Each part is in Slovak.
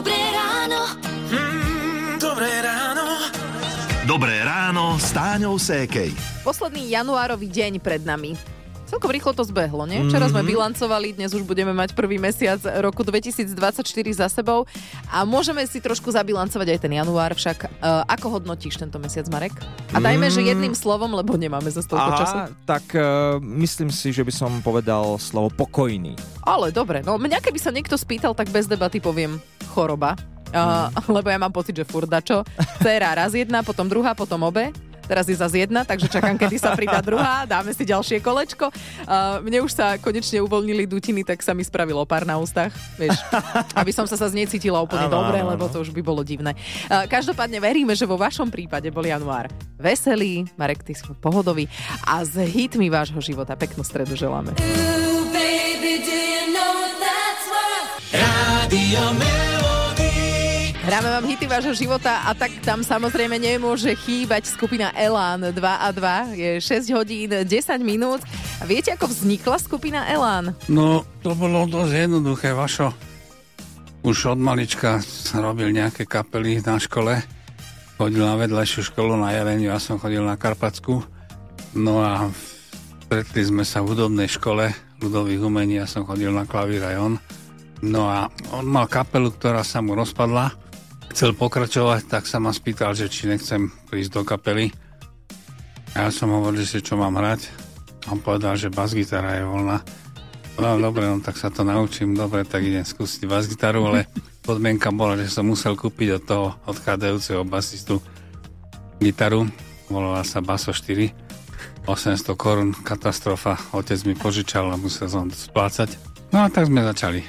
Dobré ráno. Mm, dobré ráno. Dobré ráno s Táňou Sékej. Posledný januárový deň pred nami. Celkom rýchlo to zbehlo, nie? Včera sme bilancovali, dnes už budeme mať prvý mesiac roku 2024 za sebou a môžeme si trošku zabilancovať aj ten január, však uh, ako hodnotíš tento mesiac, Marek? A dajme, že jedným slovom, lebo nemáme za toľko času. Tak uh, myslím si, že by som povedal slovo pokojný. Ale dobre, no mňa keby sa niekto spýtal, tak bez debaty poviem choroba. Uh, lebo ja mám pocit, že furt dačo. Cera raz jedna, potom druhá, potom obe. Teraz je zase jedna, takže čakám, kedy sa pridá druhá. Dáme si ďalšie kolečko. Uh, mne už sa konečne uvoľnili dutiny, tak sa mi spravilo pár na ústach. Vieš, aby som sa sa necítila úplne Áno, dobre, áno, lebo to už by bolo divné. Uh, každopádne veríme, že vo vašom prípade bol január veselý, Marek, ty si pohodový a s hitmi vášho života. Peknú stredu želáme. Ooh, baby, do you know that's what. Hráme vám hity vášho života a tak tam samozrejme nemôže chýbať skupina Elán 2 a 2. Je 6 hodín 10 minút. A viete, ako vznikla skupina Elán? No, to bolo dosť jednoduché, Vašo. Už od malička robil nejaké kapely na škole. Chodil na vedľajšiu školu na Jeleniu, ja som chodil na Karpatsku. No a stretli sme sa v hudobnej škole ľudových umení, ja som chodil na klavír aj on. No a on mal kapelu, ktorá sa mu rozpadla. Chcel pokračovať, tak sa ma spýtal, že či nechcem prísť do kapely. Ja som hovoril, že čo mám hrať. On povedal, že bas-gitara je voľná. No dobre, no tak sa to naučím, dobre, tak idem skúsiť bas-gitaru, ale podmienka bola, že som musel kúpiť od toho odchádzajúceho basistu gitaru, volala sa Baso 4, 800 korún, katastrofa, otec mi požičal a musel som splácať. No a tak sme začali.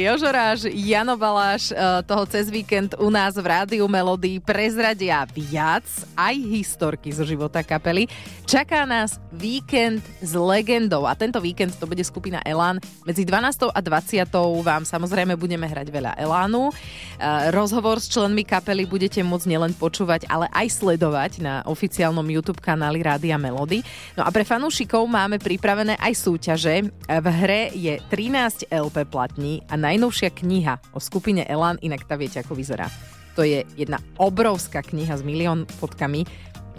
Jožoráš, Jano Baláš eh, toho cez víkend u nás v Rádiu Melody prezradia viac aj historky zo života kapely. Čaká nás víkend s legendou a tento víkend to bude skupina Elán. Medzi 12. a 20. vám samozrejme budeme hrať veľa Elánu. Eh, Rozhovor s členmi kapely budete môcť nielen počúvať, ale aj sledovať na oficiálnom YouTube kanáli Rádia Melody. No a pre fanúšikov máme pripravené aj súťaže. V hre je 13 LP platní a najnovšia kniha o skupine Elan, inak tá viete, ako vyzerá. To je jedna obrovská kniha s milión fotkami,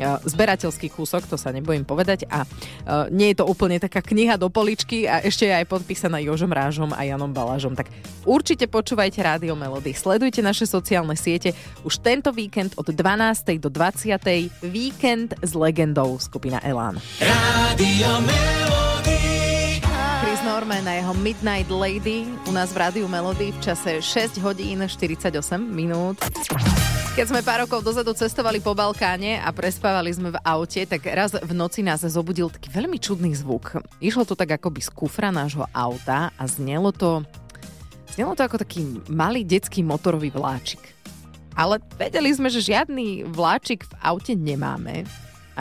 zberateľský kúsok, to sa nebojím povedať a e, nie je to úplne taká kniha do poličky a ešte je aj podpísaná Jožom Rážom a Janom Balážom. Tak určite počúvajte Rádio Melody, sledujte naše sociálne siete. Už tento víkend od 12. do 20. víkend s legendou skupina Elán. Rádio Melody. Chris Norman a jeho Midnight Lady u nás v Rádiu Melody v čase 6 hodín 48 minút. Keď sme pár rokov dozadu cestovali po Balkáne a prespávali sme v aute, tak raz v noci nás zobudil taký veľmi čudný zvuk. Išlo to tak akoby z kufra nášho auta a znelo to, znelo to ako taký malý detský motorový vláčik. Ale vedeli sme, že žiadny vláčik v aute nemáme.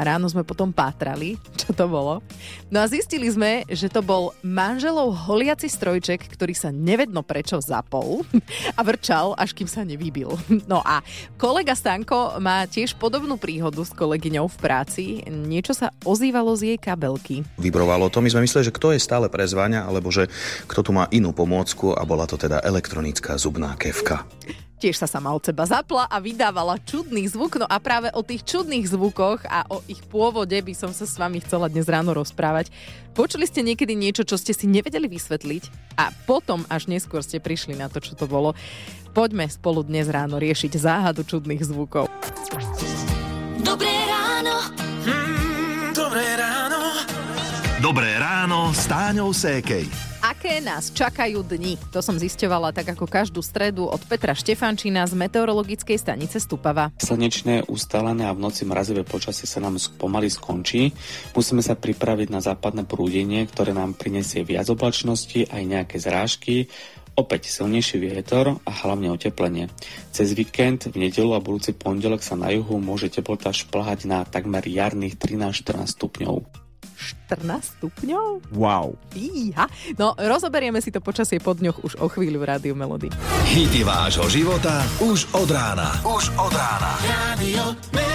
A ráno sme potom pátrali, čo to bolo. No a zistili sme, že to bol manželov holiaci strojček, ktorý sa nevedno prečo zapol a vrčal, až kým sa nevybil. No a kolega Stanko má tiež podobnú príhodu s kolegyňou v práci. Niečo sa ozývalo z jej kabelky. vibrovalo to. My sme mysleli, že kto je stále prezváňa, alebo že kto tu má inú pomôcku a bola to teda elektronická zubná kevka. Tiež sa sama od seba zapla a vydávala čudný zvuk. No a práve o tých čudných zvukoch a o ich pôvode by som sa s vami chcela dnes ráno rozprávať. Počuli ste niekedy niečo, čo ste si nevedeli vysvetliť a potom až neskôr ste prišli na to, čo to bolo. Poďme spolu dnes ráno riešiť záhadu čudných zvukov. Dobré ráno. Mm, dobré ráno. Dobré ráno s Táňou Sékej. Aké nás čakajú dni? To som zisťovala tak ako každú stredu od Petra Štefančína z meteorologickej stanice Stupava. Slnečné, ustálené a v noci mrazivé počasie sa nám pomaly skončí. Musíme sa pripraviť na západné prúdenie, ktoré nám prinesie viac oblačnosti, aj nejaké zrážky, opäť silnejší vietor a hlavne oteplenie. Cez víkend, v nedelu a budúci pondelok sa na juhu môže teplota šplhať na takmer jarných 13-14 stupňov. 14 stupňov? Wow. Fíha. No, rozoberieme si to počasie po dňoch už o chvíľu v Rádiu Melody. Hity vášho života už od rána. Už od rána. Rádio Melody.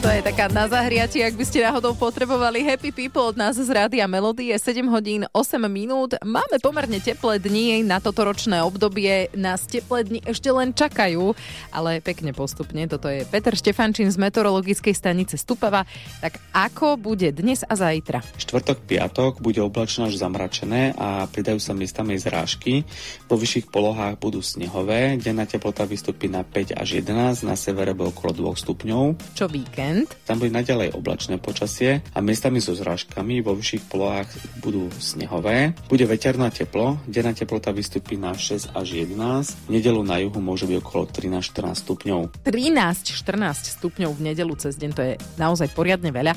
To je taká na zahriati, ak by ste náhodou potrebovali Happy People od nás z Rádia Melody. Je 7 hodín 8 minút. Máme pomerne teplé dni na toto ročné obdobie. Nás teplé dni ešte len čakajú, ale pekne postupne. Toto je Peter Štefančín z meteorologickej stanice Stupava. Tak ako bude dnes a zajtra? Štvrtok, piatok bude oblačno až zamračené a pridajú sa miestami zrážky. Po vyšších polohách budú snehové. Denná teplota vystúpi na 5 až 11, na severe okolo 2 stupňov. Čo víkend? Tam bude naďalej oblačné počasie a miestami so zrážkami vo vyšších polohách budú snehové. Bude veterno a teplo, denná teplota vystúpi na 6 až 11, v nedelu na juhu môže byť okolo 13-14 stupňov. 13-14 stupňov v nedelu cez deň, to je naozaj poriadne veľa.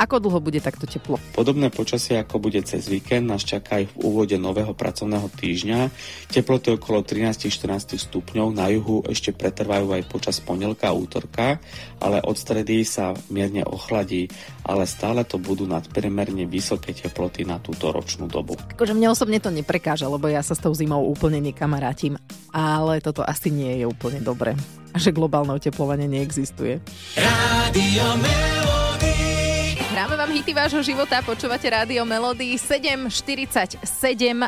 Ako dlho bude takto teplo? Podobné počasie, ako bude cez víkend, nás čaká aj v úvode nového pracovného týždňa. Teploty okolo 13-14 stupňov, na juhu ešte pretrvajú aj počas pondelka a útorka, ale od stredy sa mierne ochladí, ale stále to budú nadpremerne vysoké teploty na túto ročnú dobu. Akože mne osobne to neprekáža, lebo ja sa s tou zimou úplne nekamarátim. Ale toto asi nie je úplne dobre. A že globálne oteplovanie neexistuje. Rádio. Hráme vám hity vášho života, počúvate Rádio Melody 7.47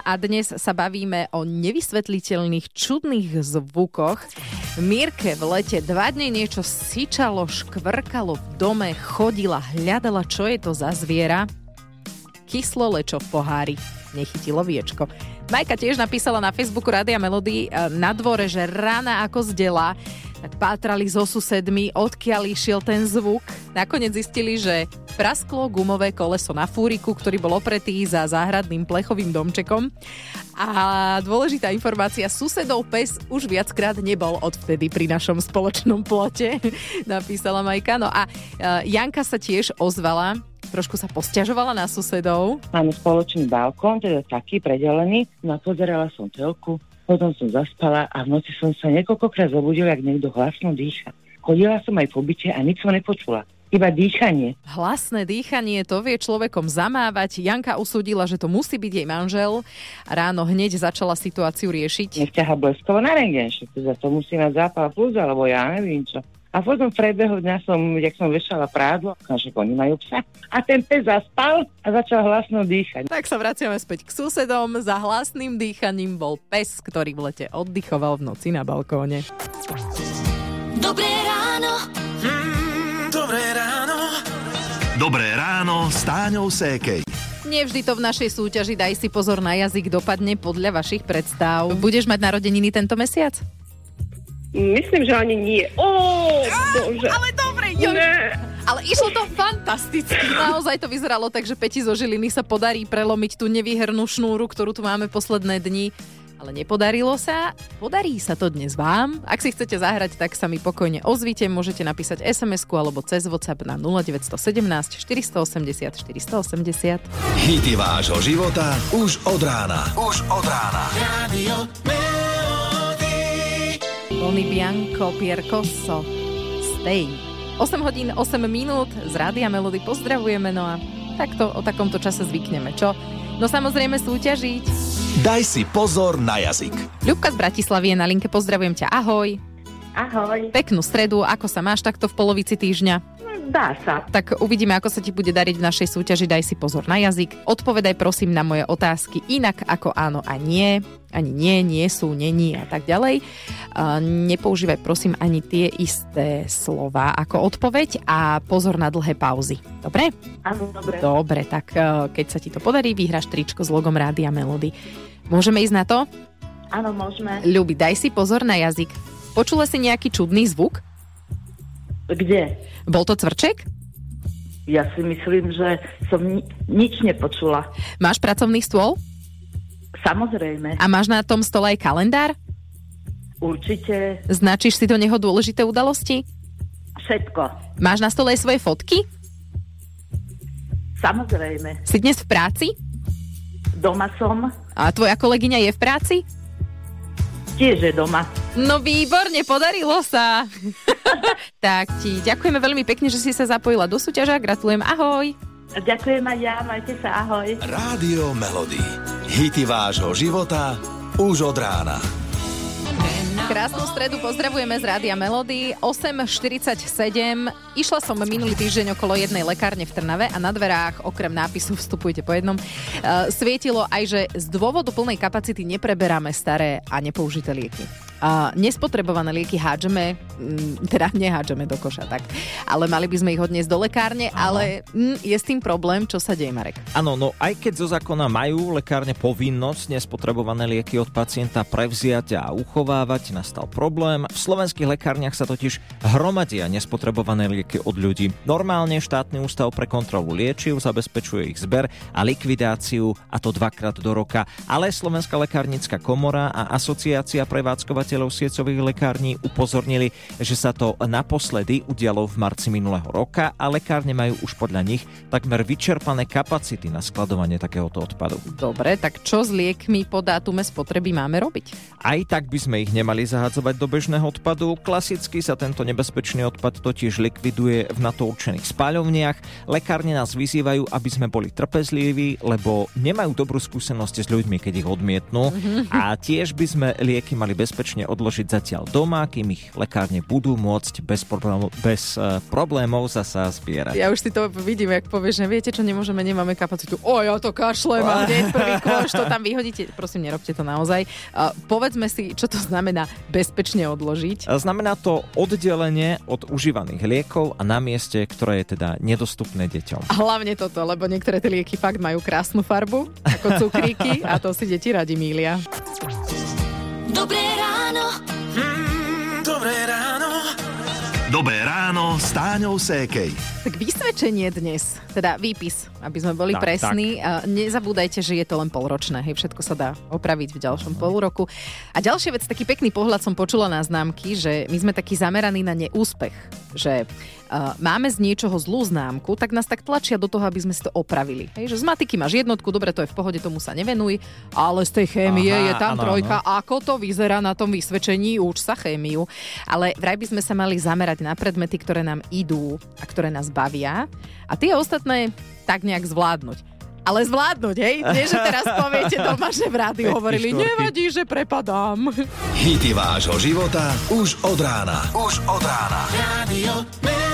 a dnes sa bavíme o nevysvetliteľných čudných zvukoch. Mírke v lete dva dny niečo syčalo, škvrkalo v dome, chodila, hľadala, čo je to za zviera. Kyslo lečo v pohári, nechytilo viečko. Majka tiež napísala na Facebooku Rádia Melody eh, na dvore, že rána ako zdela, pátrali so susedmi, odkiaľ išiel ten zvuk. Nakoniec zistili, že prasklo gumové koleso na fúriku, ktorý bol opretý za záhradným plechovým domčekom. A dôležitá informácia, susedov pes už viackrát nebol odvtedy pri našom spoločnom plote, napísala Majka. No a e, Janka sa tiež ozvala, trošku sa posťažovala na susedov. Máme spoločný balkón, teda taký predelený. No pozerala som telku, potom som zaspala a v noci som sa niekoľkokrát zobudila, ak niekto hlasno dýcha. Chodila som aj po byte a nič som nepočula. Iba dýchanie. Hlasné dýchanie, to vie človekom zamávať. Janka usúdila, že to musí byť jej manžel. Ráno hneď začala situáciu riešiť. Nech ťaha bleskovo na rengen, že to za to musí mať zápal plus, alebo ja neviem čo. A potom v prebehu dňa som, jak som vešala prádlo, a že oni majú psa. A ten pes zaspal a začal hlasno dýchať. Tak sa vraciame späť k susedom. Za hlasným dýchaním bol pes, ktorý v lete oddychoval v noci na balkóne. Dobré ráno. Mm, dobré ráno. Dobré ráno s Táňou Sékej. Nevždy to v našej súťaži Daj si pozor na jazyk dopadne podľa vašich predstav. Budeš mať narodeniny tento mesiac? Myslím, že ani nie. Ó, bože. Ale dobre, jo. Ne. Ale išlo to fantasticky. Naozaj to vyzeralo tak, že Peti zo Žiliny sa podarí prelomiť tú nevýhernú šnúru, ktorú tu máme posledné dni. Ale nepodarilo sa. Podarí sa to dnes vám. Ak si chcete zahrať, tak sa mi pokojne ozvite. Môžete napísať sms alebo cez WhatsApp na 0917 480 480. Hity vášho života už od rána. Už od rána. Melody. Bony Bianco Piercoso Stay. 8 hodín 8 minút z Rádia Melody pozdravujeme, no a takto o takomto čase zvykneme, čo? No samozrejme súťažiť. Daj si pozor na jazyk. Ľubka z Bratislavy je na linke, pozdravujem ťa, ahoj. Ahoj. Peknú stredu, ako sa máš takto v polovici týždňa? Dá sa. Tak uvidíme, ako sa ti bude dariť v našej súťaži. Daj si pozor na jazyk. Odpovedaj prosím na moje otázky inak ako áno a nie. Ani nie, nie sú, není a tak ďalej. A nepoužívaj prosím ani tie isté slova ako odpoveď a pozor na dlhé pauzy. Dobre? Áno, dobre. Dobre, tak e, keď sa ti to podarí, vyhráš tričko s logom Rádia Melody. Môžeme ísť na to? Áno, môžeme. Ľubi, daj si pozor na jazyk. Počula si nejaký čudný zvuk? Kde? Bol to cvrček? Ja si myslím, že som ni- nič nepočula. Máš pracovný stôl? Samozrejme. A máš na tom stole aj kalendár? Určite Značíš si do neho dôležité udalosti? všetko. Máš na stole aj svoje fotky? Samozrejme. Si dnes v práci? Doma som. A tvoja kolegyňa je v práci? Tiež je doma. No výborne, podarilo sa. tak ti ďakujeme veľmi pekne, že si sa zapojila do súťaža. Gratulujem, ahoj. Ďakujem aj ja, majte sa, ahoj. Rádio Melody. Hity vášho života už od rána. Krásnu stredu pozdravujeme z Rádia Melody. 8.47. Išla som minulý týždeň okolo jednej lekárne v Trnave a na dverách, okrem nápisu vstupujte po jednom, uh, svietilo aj, že z dôvodu plnej kapacity nepreberáme staré a nepoužité lieky. A nespotrebované lieky hádžeme, mm, teda nehádžeme do koša, tak. Ale mali by sme ich odniesť do lekárne, ale mm, je s tým problém, čo sa deje, Marek. Áno, no aj keď zo zákona majú lekárne povinnosť nespotrebované lieky od pacienta prevziať a uchovávať, nastal problém. V slovenských lekárniach sa totiž hromadia nespotrebované lieky od ľudí. Normálne štátny ústav pre kontrolu liečiv zabezpečuje ich zber a likvidáciu a to dvakrát do roka. Ale Slovenská lekárnická komora a asociácia prevádzkovateľov siecových lekární upozornili, že sa to naposledy udialo v marci minulého roka a lekárne majú už podľa nich takmer vyčerpané kapacity na skladovanie takéhoto odpadu. Dobre, tak čo s liekmi po dátume spotreby máme robiť? Aj tak by sme ich nemali zahadzovať do bežného odpadu. Klasicky sa tento nebezpečný odpad totiž likviduje v na to určených spáľovniach. Lekárne nás vyzývajú, aby sme boli trpezliví, lebo nemajú dobrú skúsenosť s ľuďmi, keď ich odmietnú. A tiež by sme lieky mali bezpečne odložiť zatiaľ doma, kým ich lekárne budú môcť bez problémov, bez, uh, problémov zasa zbierať. Ja už si to vidím, jak povieš, že viete čo, nemôžeme, nemáme kapacitu. O, ja to kašlem a hneď prvý kôš to tam vyhodíte. Prosím, nerobte to naozaj. Uh, povedzme si, čo to znamená bezpečne odložiť. Znamená to oddelenie od užívaných liekov a na mieste, ktoré je teda nedostupné deťom. A hlavne toto, lebo niektoré tie lieky fakt majú krásnu farbu, ako cukríky a to si deti radi mília. Dobré ráno. Mm, dobré ráno. Dobré ráno s Táňou Sékej. Tak vysvedčenie dnes, teda výpis, aby sme boli Tak, presní. A Nezabúdajte, že je to len polročné. Hej, všetko sa dá opraviť v ďalšom pol roku. A ďalšia vec, taký pekný pohľad som počula na známky, že my sme takí zameraní na neúspech. Že máme z niečoho zlú známku, tak nás tak tlačia do toho, aby sme si to opravili. Hej, že z matiky máš jednotku, dobre, to je v pohode, tomu sa nevenuj, ale z tej chémie Aha, je tam áno, trojka. Ako to vyzerá na tom vysvedčení, uč sa chémiu. Ale vraj by sme sa mali zamerať na predmety, ktoré nám idú a ktoré nás bavia a tie ostatné tak nejak zvládnuť. Ale zvládnuť, hej? Nie, že teraz poviete doma, že v rádiu hovorili, nevadí, že prepadám. Hity vášho života už od rána. Už od rána. Radio